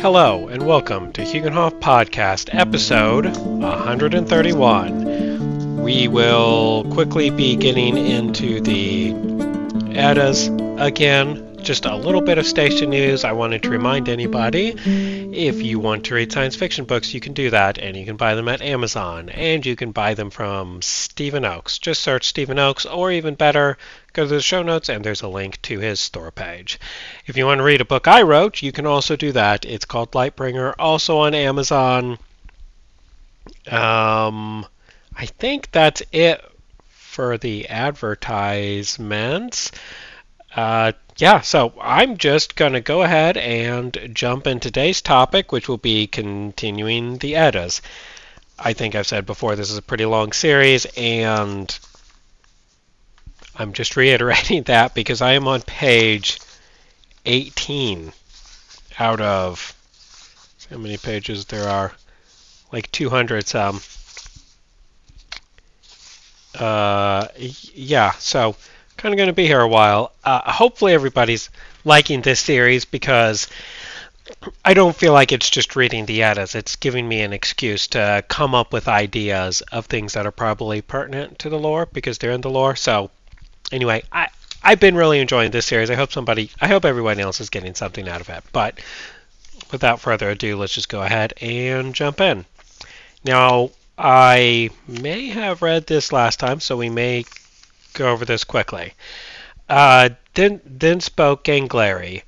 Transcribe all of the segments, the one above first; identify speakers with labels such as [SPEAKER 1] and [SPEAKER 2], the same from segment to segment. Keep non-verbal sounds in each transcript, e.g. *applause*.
[SPEAKER 1] Hello, and welcome to Huginhof Podcast, episode 131. We will quickly be getting into the Eddas again. Just a little bit of station news. I wanted to remind anybody if you want to read science fiction books, you can do that, and you can buy them at Amazon, and you can buy them from Stephen Oakes. Just search Stephen Oakes, or even better, go to the show notes, and there's a link to his store page. If you want to read a book I wrote, you can also do that. It's called Lightbringer, also on Amazon. Um, I think that's it for the advertisements. Uh, yeah, so I'm just going to go ahead and jump in today's topic, which will be continuing the Eddas. I think I've said before this is a pretty long series, and I'm just *laughs* reiterating that because I am on page 18 out of how many pages there are? Like 200 some. Uh, yeah, so kind of going to be here a while. Uh, hopefully, everybody's liking this series because I don't feel like it's just reading the Eddas. It's giving me an excuse to come up with ideas of things that are probably pertinent to the lore because they're in the lore. So, anyway, I I've been really enjoying this series. I hope somebody, I hope everyone else is getting something out of it. But without further ado, let's just go ahead and jump in. Now, I may have read this last time, so we may go over this quickly. Uh, then, then spoke Gangleri.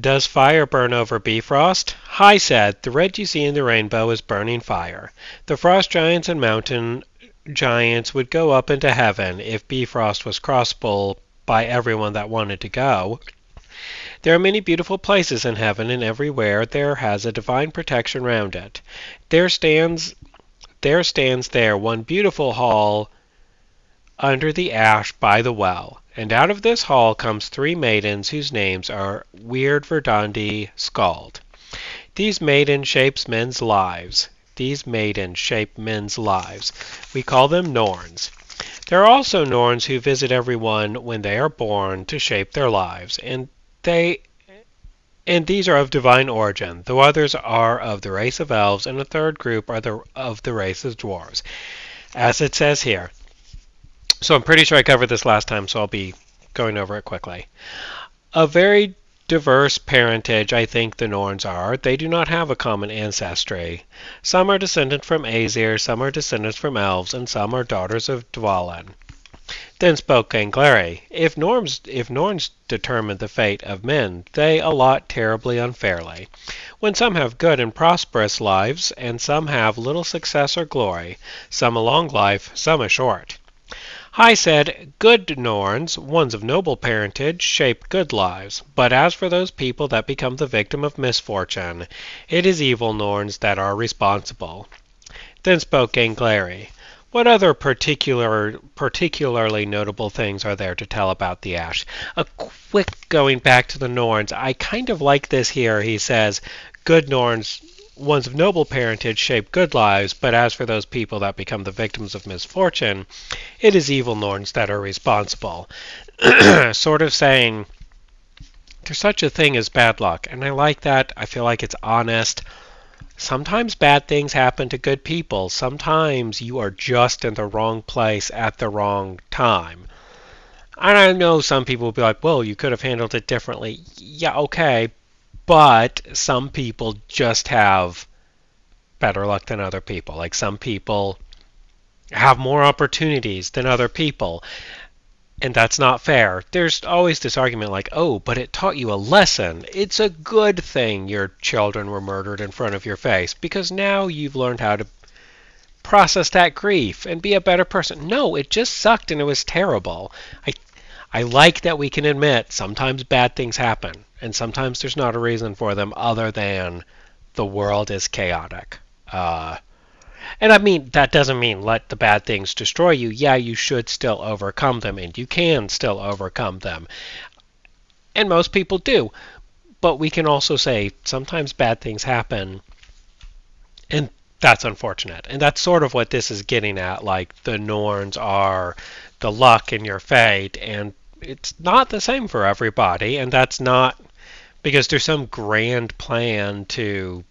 [SPEAKER 1] Does fire burn over Bifrost? High said, The red you see in the rainbow is burning fire. The frost giants and mountain giants would go up into heaven if Bifrost was crossable by everyone that wanted to go. There are many beautiful places in heaven, and everywhere there has a divine protection round it. There stands there stands there one beautiful hall under the ash by the well, and out of this hall comes three maidens whose names are Weird Verdandi Skuld. These maidens shapes men's lives. These maidens shape men's lives. We call them Norns. There are also Norns who visit everyone when they are born to shape their lives, and they and these are of divine origin, though others are of the race of elves, and a third group are the, of the race of dwarves, as it says here. So I'm pretty sure I covered this last time, so I'll be going over it quickly. A very diverse parentage, I think the Norns are. They do not have a common ancestry. Some are descended from Aesir, some are descendants from elves, and some are daughters of Dwalin. Then spoke Gangleri. If Norns, if Norns determine the fate of men, they allot terribly unfairly. When some have good and prosperous lives, and some have little success or glory, some a long life, some a short. High said, Good Norns, ones of noble parentage, shape good lives, but as for those people that become the victim of misfortune, it is evil Norns that are responsible. Then spoke Gangleri. What other particular, particularly notable things are there to tell about the ash? A quick going back to the Norns. I kind of like this here. He says, Good Norns, ones of noble parentage, shape good lives, but as for those people that become the victims of misfortune, it is evil Norns that are responsible. *clears throat* sort of saying, there's such a thing as bad luck, and I like that. I feel like it's honest. Sometimes bad things happen to good people. Sometimes you are just in the wrong place at the wrong time. And I know some people will be like, well, you could have handled it differently. Yeah, okay. But some people just have better luck than other people. Like some people have more opportunities than other people and that's not fair. There's always this argument like, oh, but it taught you a lesson. It's a good thing your children were murdered in front of your face because now you've learned how to process that grief and be a better person. No, it just sucked and it was terrible. I I like that we can admit sometimes bad things happen and sometimes there's not a reason for them other than the world is chaotic. Uh, and I mean, that doesn't mean let the bad things destroy you. Yeah, you should still overcome them, and you can still overcome them. And most people do. But we can also say sometimes bad things happen, and that's unfortunate. And that's sort of what this is getting at. Like, the Norns are the luck in your fate, and it's not the same for everybody, and that's not because there's some grand plan to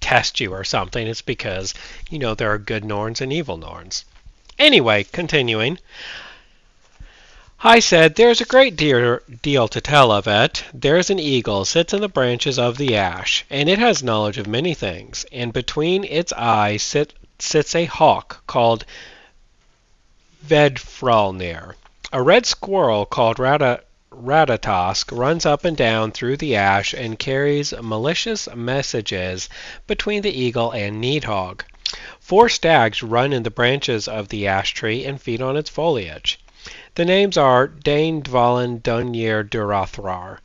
[SPEAKER 1] test you or something. It's because, you know, there are good Norns and evil Norns. Anyway, continuing. I said, There's a great deal, deal to tell of it. There's an eagle sits in the branches of the ash, and it has knowledge of many things. And between its eyes sit, sits a hawk called Vedrfolnir. A red squirrel called Rata, Ratatosk runs up and down through the ash and carries malicious messages between the eagle and Nidhogg. Four stags run in the branches of the ash tree and feed on its foliage. The names are Dain, Dvalin, Duneyr, Durathror.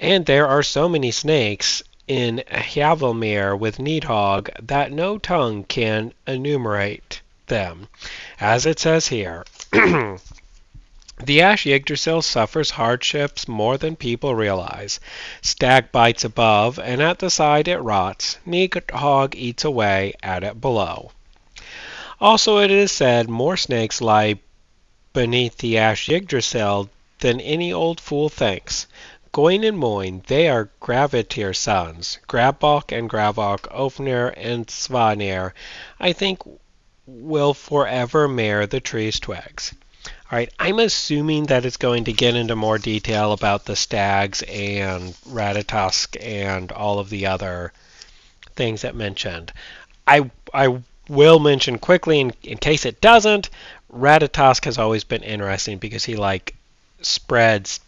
[SPEAKER 1] And there are so many snakes in Hvergelmir with Nidhogg that no tongue can enumerate them. As it says here, *clears throat* The ash Yggdrasil suffers hardships more than people realize. Stag bites above, and at the side it rots. Nidhogg eats away at it below. Also, it is said more snakes lie beneath the ash Yggdrasil than any old fool thinks. Goin and Moin, they are Grafvitnir sons. Grabok and Gravok, Ofnir and Svanir, I think will forever mare the tree's twigs. All right, I'm assuming that it's going to get into more detail about the stags and Ratatosk and all of the other things that mentioned. I I will mention quickly in, in case it doesn't. Ratatosk has always been interesting because he like spreads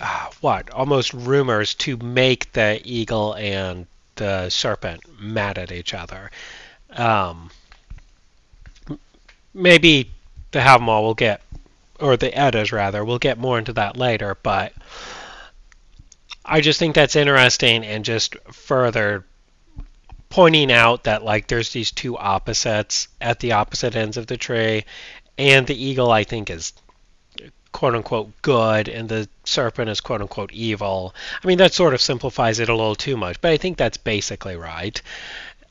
[SPEAKER 1] uh, what almost rumors to make the eagle and the serpent mad at each other. Um, maybe the Havamal will get, or the Eddas rather, we'll get more into that later, but I just think that's interesting and just further pointing out that like there's these two opposites at the opposite ends of the tree and the eagle I think is quote unquote good and the serpent is quote unquote evil. I mean that sort of simplifies it a little too much, but I think that's basically right.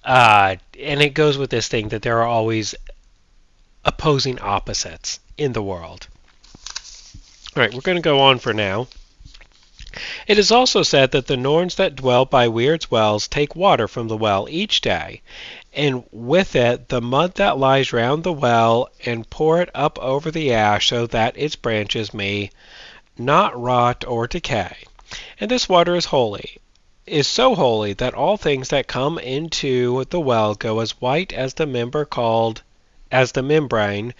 [SPEAKER 1] Uh, and it goes with this thing that there are always opposing opposites in the world. All right, we're going to go on for now. It is also said that the Norns that dwell by Weird's wells take water from the well each day, and with it the mud that lies round the well, and pour it up over the ash so that its branches may not rot or decay. And this water is holy, is so holy that all things that come into the well go as white as the member called as the membrane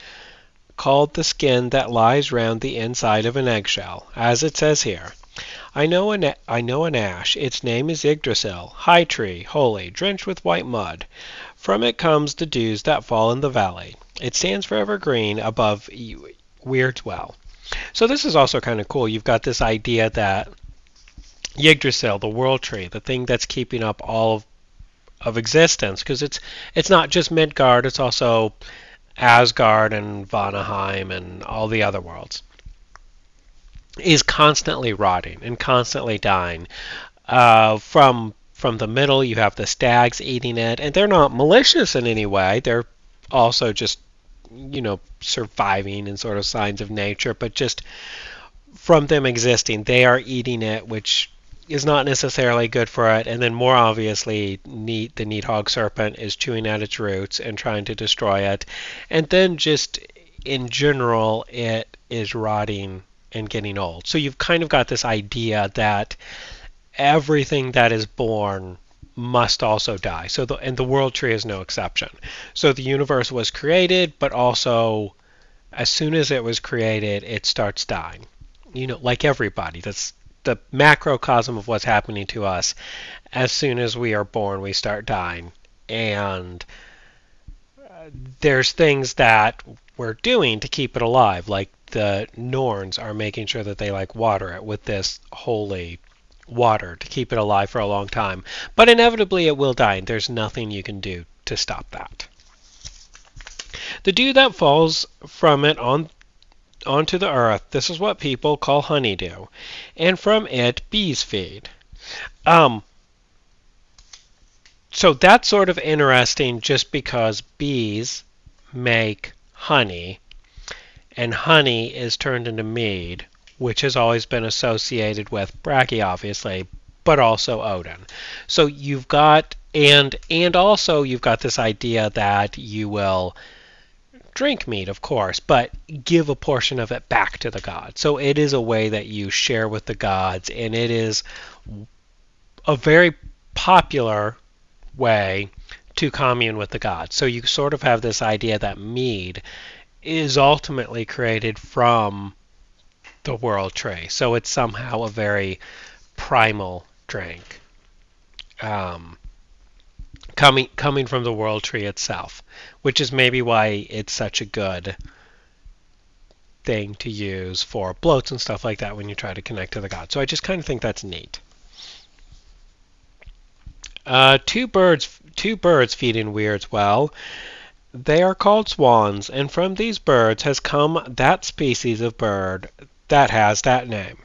[SPEAKER 1] called the skin that lies round the inside of an eggshell, as it says here. I know an I know an ash. Its name is Yggdrasil, high tree, holy, drenched with white mud. From it comes the dews that fall in the valley. It stands forever green above Weird's well. So this is also kind of cool. You've got this idea that Yggdrasil, the world tree, the thing that's keeping up all of, of existence, because it's it's not just Midgard, it's also Asgard and Vanaheim and all the other worlds, is constantly rotting and constantly dying. Uh, from from the middle, you have the stags eating it, and they're not malicious in any way. They're also just you know surviving and sort of signs of nature, but just from them existing, they are eating it, which is not necessarily good for it. And then more obviously, neat, the Nidhogg serpent is chewing at its roots and trying to destroy it. And then just in general, it is rotting and getting old. So you've kind of got this idea that everything that is born must also die. So the and the world tree is no exception. So the universe was created, but also as soon as it was created, it starts dying. You know, like everybody. That's the macrocosm of what's happening to us. As soon as we are born, we start dying. And uh, there's things that we're doing to keep it alive, like the Norns are making sure that they like water it with this holy water to keep it alive for a long time. But inevitably it will die, and there's nothing you can do to stop that. The dew that falls from it on onto the earth. This is what people call honeydew, and from it bees feed. Um, so that's sort of interesting just because bees make honey, and honey is turned into mead, which has always been associated with Bragi, obviously, but also Odin. So you've got and and also you've got this idea that you will drink meat, of course, but give a portion of it back to the gods. So it is a way that you share with the gods, and it is a very popular way to commune with the gods. So you sort of have this idea that mead is ultimately created from the world tree. So it's somehow a very primal drink. Um, coming coming from the world tree itself, which is maybe why it's such a good thing to use for blóts and stuff like that when you try to connect to the gods. So I just kind of think that's neat. Uh, two birds, two birds feed in Weird's well. They are called swans, and from these birds has come that species of bird that has that name.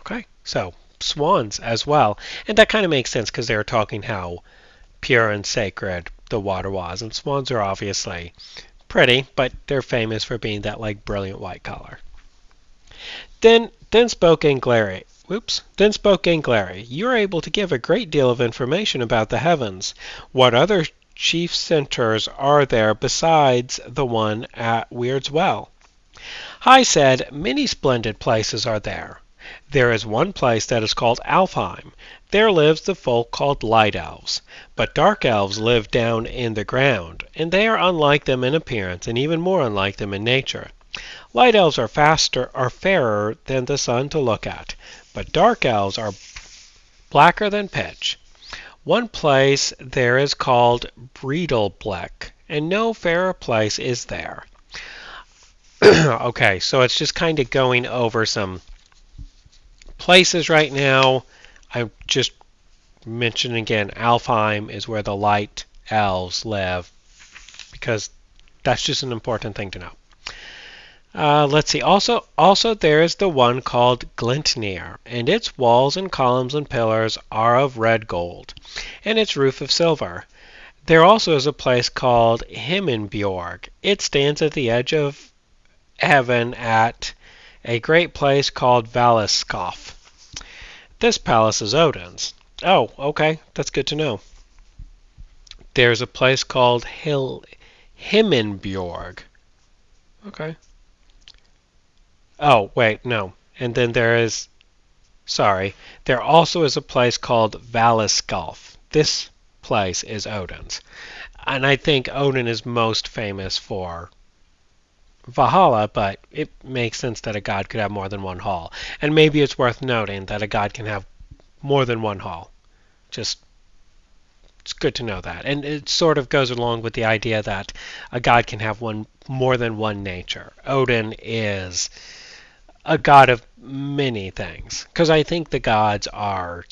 [SPEAKER 1] Okay, so swans as well, and that kind of makes sense because they were talking how pure and sacred the water was, and swans are obviously pretty, but they're famous for being that like brilliant white color. Then, then spoke Gangleri. Whoops. Then spoke Gangleri. You are able to give a great deal of information about the heavens. What other chief centers are there besides the one at Weird's Well? I said, Many splendid places are there. There is one place that is called Alfheim. There lives the folk called Light Elves. But Dark Elves live down in the ground, and they are unlike them in appearance, and even more unlike them in nature. Light Elves are faster, are fairer than the sun to look at, but Dark Elves are blacker than pitch. One place there is called Breidablik, and no fairer place is there. *clears throat* okay, so it's just kind of going over some places right now. I just mentioned again, Alfheim is where the light elves live because that's just an important thing to know. Uh, let's see. Also, also there is the one called Glitnir, and its walls and columns and pillars are of red gold, and its roof of silver. There also is a place called Himinbjorg. It stands at the edge of heaven at a great place called Valaskjalf. This palace is Odin's. Oh, okay, that's good to know. There's a place called Hill Himinbjorg. Okay. Oh, wait, no. And then there is, sorry, there also is a place called Valaskjalf. This place is Odin's. And I think Odin is most famous for Valhalla, but it makes sense that a god could have more than one hall. And maybe it's worth noting that a god can have more than one hall. Just it's good to know that. And it sort of goes along with the idea that a god can have one more than one nature. Odin is a god of many things because I think the gods are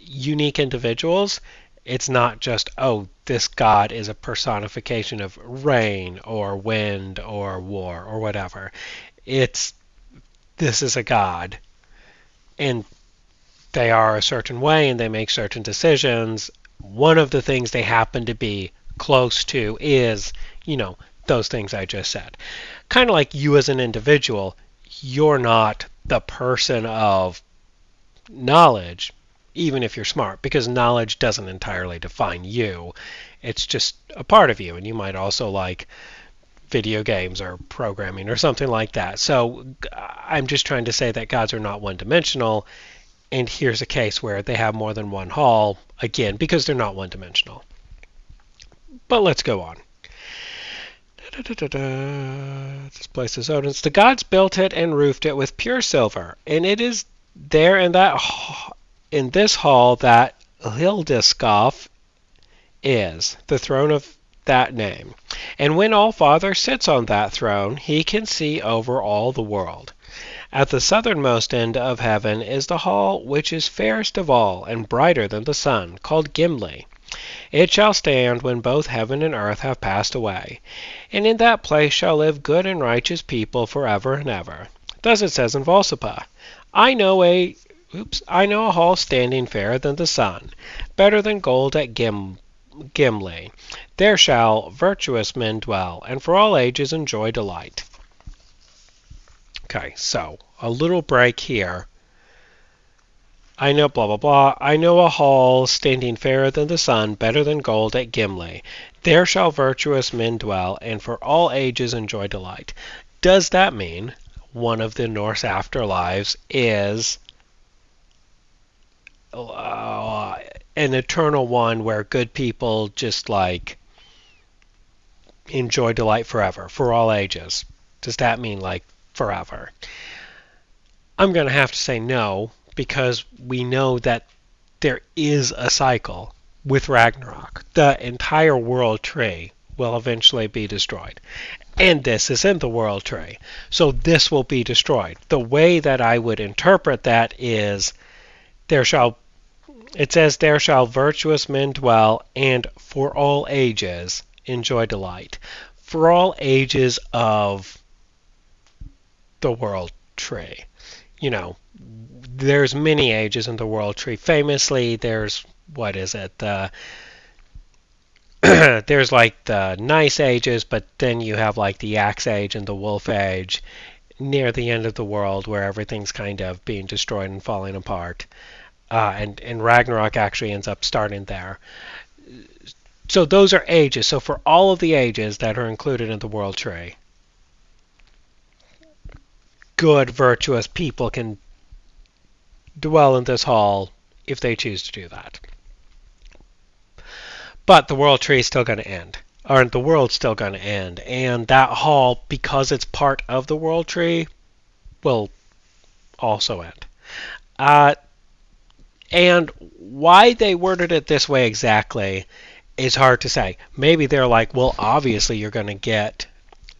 [SPEAKER 1] unique individuals. It's not just, oh, this god is a personification of rain or wind or war or whatever. It's this is a god and they are a certain way and they make certain decisions. One of the things they happen to be close to is, you know, those things I just said. Kind of like you as an individual, you're not the person of knowledge, even if you're smart, because knowledge doesn't entirely define you. It's just a part of you, and you might also like video games or programming or something like that. So uh, I'm just trying to say that gods are not one dimensional. And here's a case where they have more than one hall, again, because they're not one dimensional. But let's go on. This place is Odin's. The gods built it and roofed it with pure silver, and it is there in that in this hall that Hlidskjalf is, the throne of that name. And when All Father sits on that throne, he can see over all the world. At the southernmost end of heaven is the hall which is fairest of all and brighter than the sun, called Gimli. It shall stand when both heaven and earth have passed away, and in that place shall live good and righteous people forever and ever. Thus it says in Voluspa, I know a oops, I know a hall standing fairer than the sun, better than gold at Gim, Gimli. There shall virtuous men dwell, and for all ages enjoy delight. Okay, so a little break here. I know blah blah blah. I know a hall standing fairer than the sun, better than gold at Gimli. There shall virtuous men dwell, and for all ages enjoy delight. Does that mean one of the Norse afterlives is uh, an eternal one where good people just like enjoy delight forever, for all ages? Does that mean like forever? I'm going to have to say no because we know that there is a cycle with Ragnarok. The entire world tree will eventually be destroyed. And this is in the world tree. So this will be destroyed. The way that I would interpret that is there shall it says there shall virtuous men dwell and for all ages enjoy delight. For all ages of the world tree. You know, there's many ages in the world tree. Famously, there's what is it? Uh, *clears throat* there's like the nice ages, but then you have like the axe age and the wolf age near the end of the world where everything's kind of being destroyed and falling apart. Uh, and, and Ragnarok actually ends up starting there. So those are ages. So for all of the ages that are included in the world tree, good, virtuous people can dwell in this hall if they choose to do that. But the world tree is still going to end. Or the world's still going to end. And that hall, because it's part of the world tree, will also end. Uh, and why they worded it this way exactly is hard to say. Maybe they're like, well, obviously you're going to get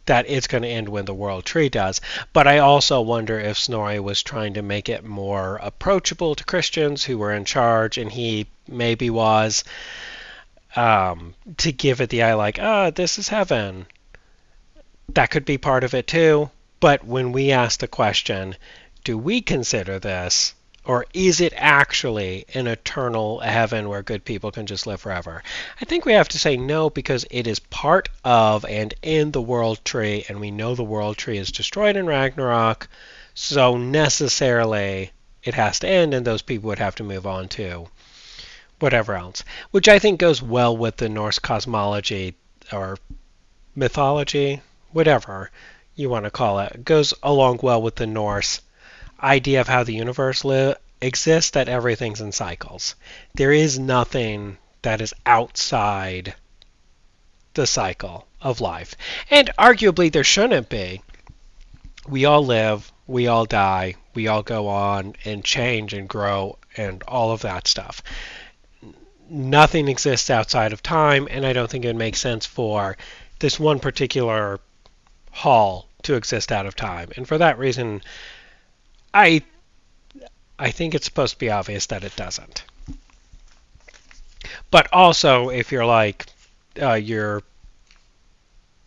[SPEAKER 1] that it's going to end when the world tree does. But I also wonder if Snorri was trying to make it more approachable to Christians who were in charge, and he maybe was um, to give it the eye like, ah, oh, this is heaven. That could be part of it too. But when we ask the question, do we consider this or is it actually an eternal heaven where good people can just live forever? I think we have to say no because it is part of and in the world tree, and we know the world tree is destroyed in Ragnarok, so necessarily it has to end, and those people would have to move on to whatever else. Which I think goes well with the Norse cosmology or mythology, whatever you want to call it. goes along well with the Norse idea of how the universe li- exists that everything's in cycles. There is nothing that is outside the cycle of life. And arguably, there shouldn't be. We all live, we all die, we all go on and change and grow and all of that stuff. Nothing exists outside of time, and I don't think it makes sense for this one particular hall to exist out of time. And for that reason, I I think it's supposed to be obvious that it doesn't. But also, if you're like uh, you're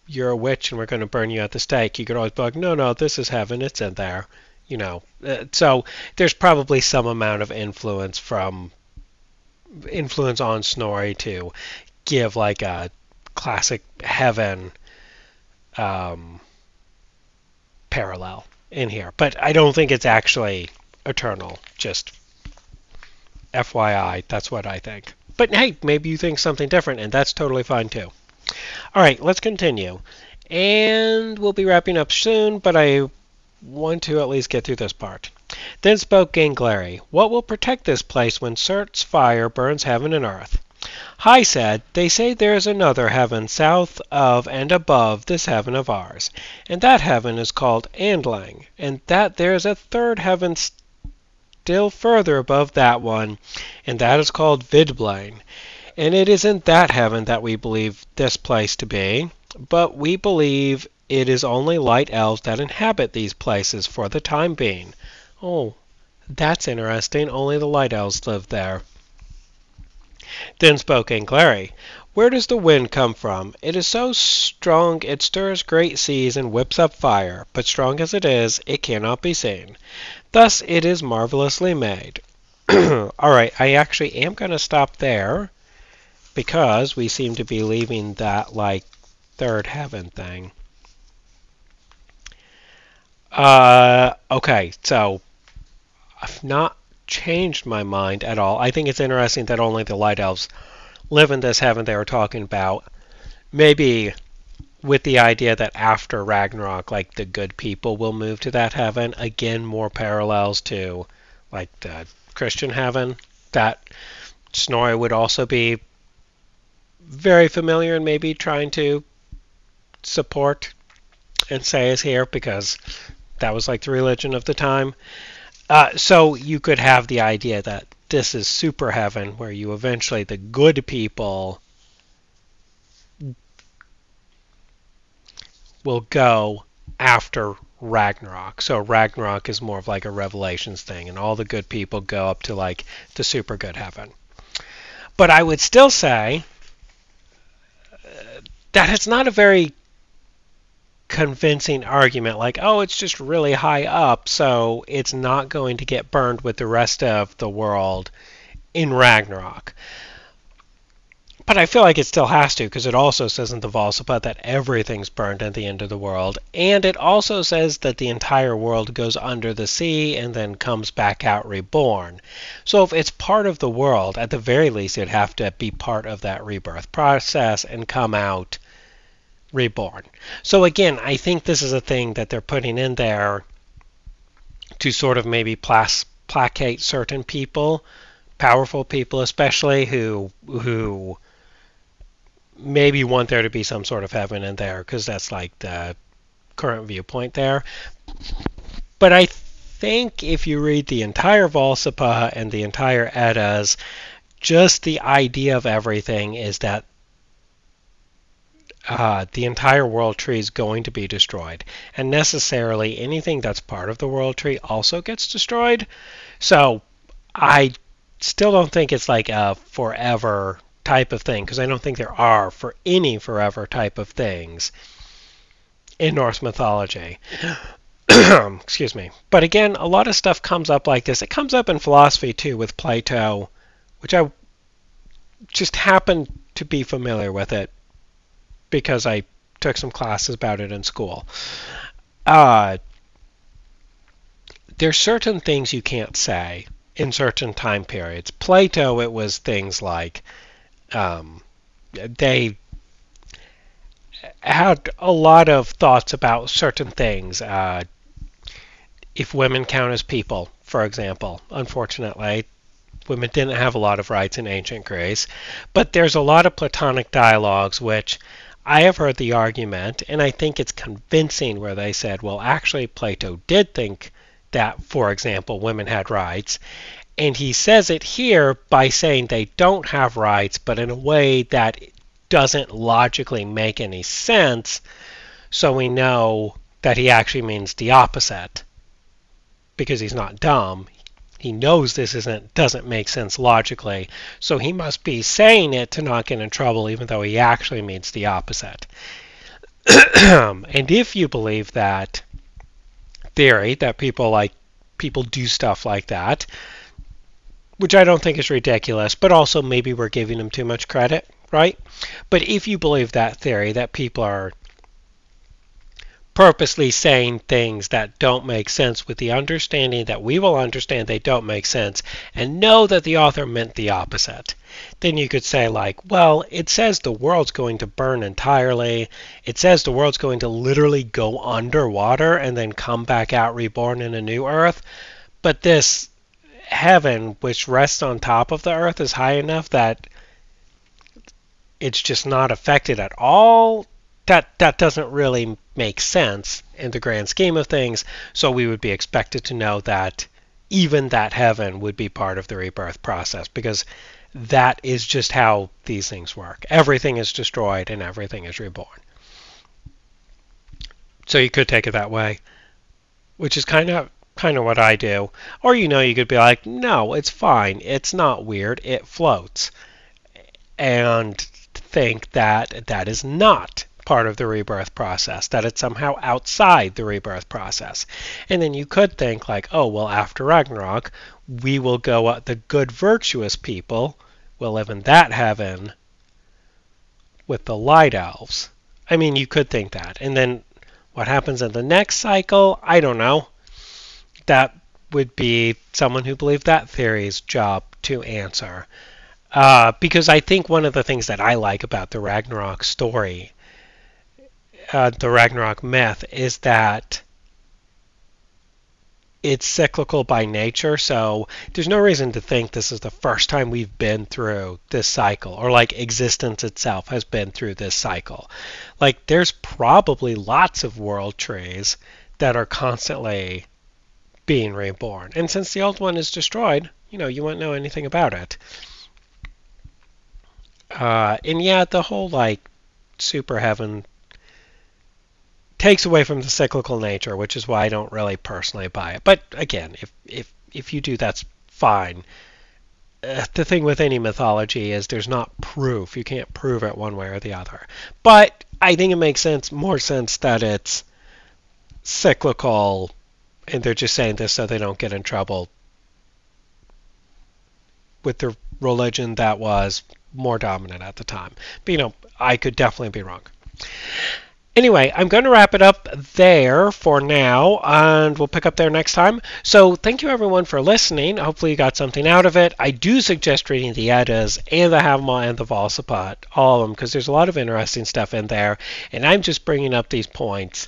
[SPEAKER 1] you're a witch and we're going to burn you at the stake, you could always be like, no, no, this is heaven, it's in there, you know. Uh, so there's probably some amount of influence from influence on Snorri to give like a classic heaven um, parallel in here, but I don't think it's actually eternal. Just FYI, that's what I think. But hey, maybe you think something different, and that's totally fine too. All right, let's continue. And we'll be wrapping up soon, but I want to at least get through this part. Then spoke Gangleri, What will protect this place when Surt's fire burns heaven and earth? High said, They say there is another heaven south of and above this heaven of ours, and that heaven is called Andlang, and that there is a third heaven still further above that one, and that is called Vidblain. And it is in that heaven that we believe this place to be, but we believe it is only light elves that inhabit these places for the time being. Oh, that's interesting. Only the light elves live there. Then spoke Gangleri, Where does the wind come from? It is so strong it stirs great seas and whips up fire, but strong as it is, it cannot be seen. Thus it is marvelously made. *clears throat* All right, I actually am going to stop there because we seem to be leaving that like third heaven thing. Uh, okay, so I've not changed my mind at all. I think it's interesting that only the light elves live in this heaven they were talking about. Maybe with the idea that after Ragnarok, like the good people will move to that heaven. Again, more parallels to like the Christian heaven that Snorri would also be very familiar and maybe trying to support and say is here because that was like the religion of the time. Uh, so you could have the idea that this is super heaven where you eventually the good people will go after Ragnarok. So Ragnarok is more of like a revelations thing and all the good people go up to like the super good heaven. But I would still say uh, that it's not a very convincing argument like, oh, it's just really high up, so it's not going to get burned with the rest of the world in Ragnarok. But I feel like it still has to because it also says in the Voluspa that everything's burned at the end of the world. And it also says that the entire world goes under the sea and then comes back out reborn. So if it's part of the world, at the very least, it'd have to be part of that rebirth process and come out reborn. So again, I think this is a thing that they're putting in there to sort of maybe plas- placate certain people, powerful people especially, who who maybe want there to be some sort of heaven in there because that's like the current viewpoint there. But I think if you read the entire Voluspa and the entire Eddas, just the idea of everything is that uh, the entire world tree is going to be destroyed. And necessarily anything that's part of the world tree also gets destroyed. So I still don't think it's like a forever type of thing, because I don't think there are for any forever type of things in Norse mythology. *clears throat* Excuse me. But again, a lot of stuff comes up like this. It comes up in philosophy too with Plato, which I just happen to be familiar with it because I took some classes about it in school. Uh, there's certain things you can't say in certain time periods. Plato, it was things like um, they had a lot of thoughts about certain things. Uh, if women count as people, for example, unfortunately, women didn't have a lot of rights in ancient Greece. But there's a lot of Platonic dialogues which I have heard the argument, and I think it's convincing, where they said, well, actually, Plato did think that, for example, women had rights. And he says it here by saying they don't have rights, but in a way that doesn't logically make any sense. So we know that he actually means the opposite because he's not dumb he knows this isn't doesn't make sense logically, so he must be saying it to not get in trouble, even though he actually means the opposite. *clears throat* and if you believe that theory that people like people do stuff like that, which I don't think is ridiculous, but also maybe we're giving them too much credit, right? But if you believe that theory that people are purposely saying things that don't make sense with the understanding that we will understand they don't make sense and know that the author meant the opposite. Then you could say, like, well, it says the world's going to burn entirely. It says the world's going to literally go underwater and then come back out reborn in a new earth. But this heaven, which rests on top of the earth, is high enough that it's just not affected at all that that doesn't really make sense in the grand scheme of things. So we would be expected to know that even that heaven would be part of the rebirth process because that is just how these things work. Everything is destroyed and everything is reborn. So you could take it that way, which is kind of kind of what I do. Or you know, you could be like, "No, it's fine. It's not weird. It floats." And think that that is not part of the rebirth process, that it's somehow outside the rebirth process. And then you could think, like, oh, well, after Ragnarok, we will go, uh, the good, virtuous people will live in that heaven with the light elves. I mean, you could think that. And then What happens in the next cycle? I don't know. That would be someone who believed that theory's job to answer. Uh, because I think one of the things that I like about the Ragnarok story, uh, the Ragnarok myth, is that it's cyclical by nature, so there's no reason to think this is the first time we've been through this cycle, or like existence itself has been through this cycle. Like, there's probably lots of world trees that are constantly being reborn. And since the old one is destroyed, you know, you won't know anything about it. Uh, and yeah, the whole like super heaven takes away from the cyclical nature, which is why I don't really personally buy it. But again, if if if you do, that's fine. Uh, the thing with any mythology is there's not proof. You can't prove it one way or the other. But I think it makes sense, more sense that it's cyclical, and they're just saying this so they don't get in trouble with the religion that was more dominant at the time. But you know, I could definitely be wrong. Anyway, I'm going to wrap it up there for now, and we'll pick up there next time. So, thank you everyone for listening. Hopefully, you got something out of it. I do suggest reading the Eddas and the Havamal and the Volsapet, all of them, because there's a lot of interesting stuff in there. And I'm just bringing up these points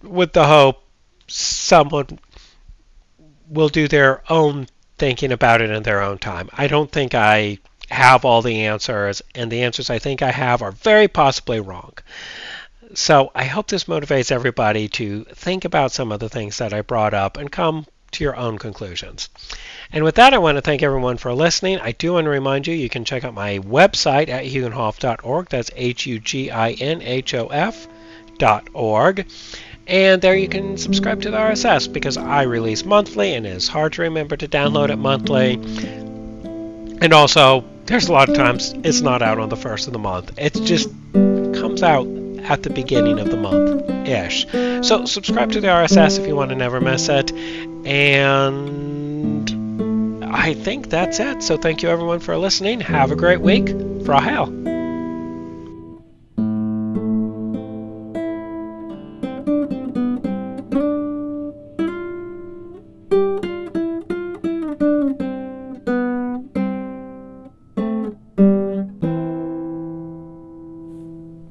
[SPEAKER 1] with the hope someone will do their own thinking about it in their own time. I don't think I have all the answers, and the answers I think I have are very possibly wrong. So I hope this motivates everybody to think about some of the things that I brought up and come to your own conclusions. And with that, I want to thank everyone for listening. I do want to remind you you can check out my website at huginhof.org. That's H-U-G-I-N-H-O-F dot org. And there you can subscribe to the RSS because I release monthly and it's hard to remember to download it monthly. And also, there's a lot of times it's not out on the first of the month. It just comes out at the beginning of the month ish. So subscribe to the RSS if you want to never miss it. And I think that's it. So thank you everyone for listening. Have a great week. Frahel.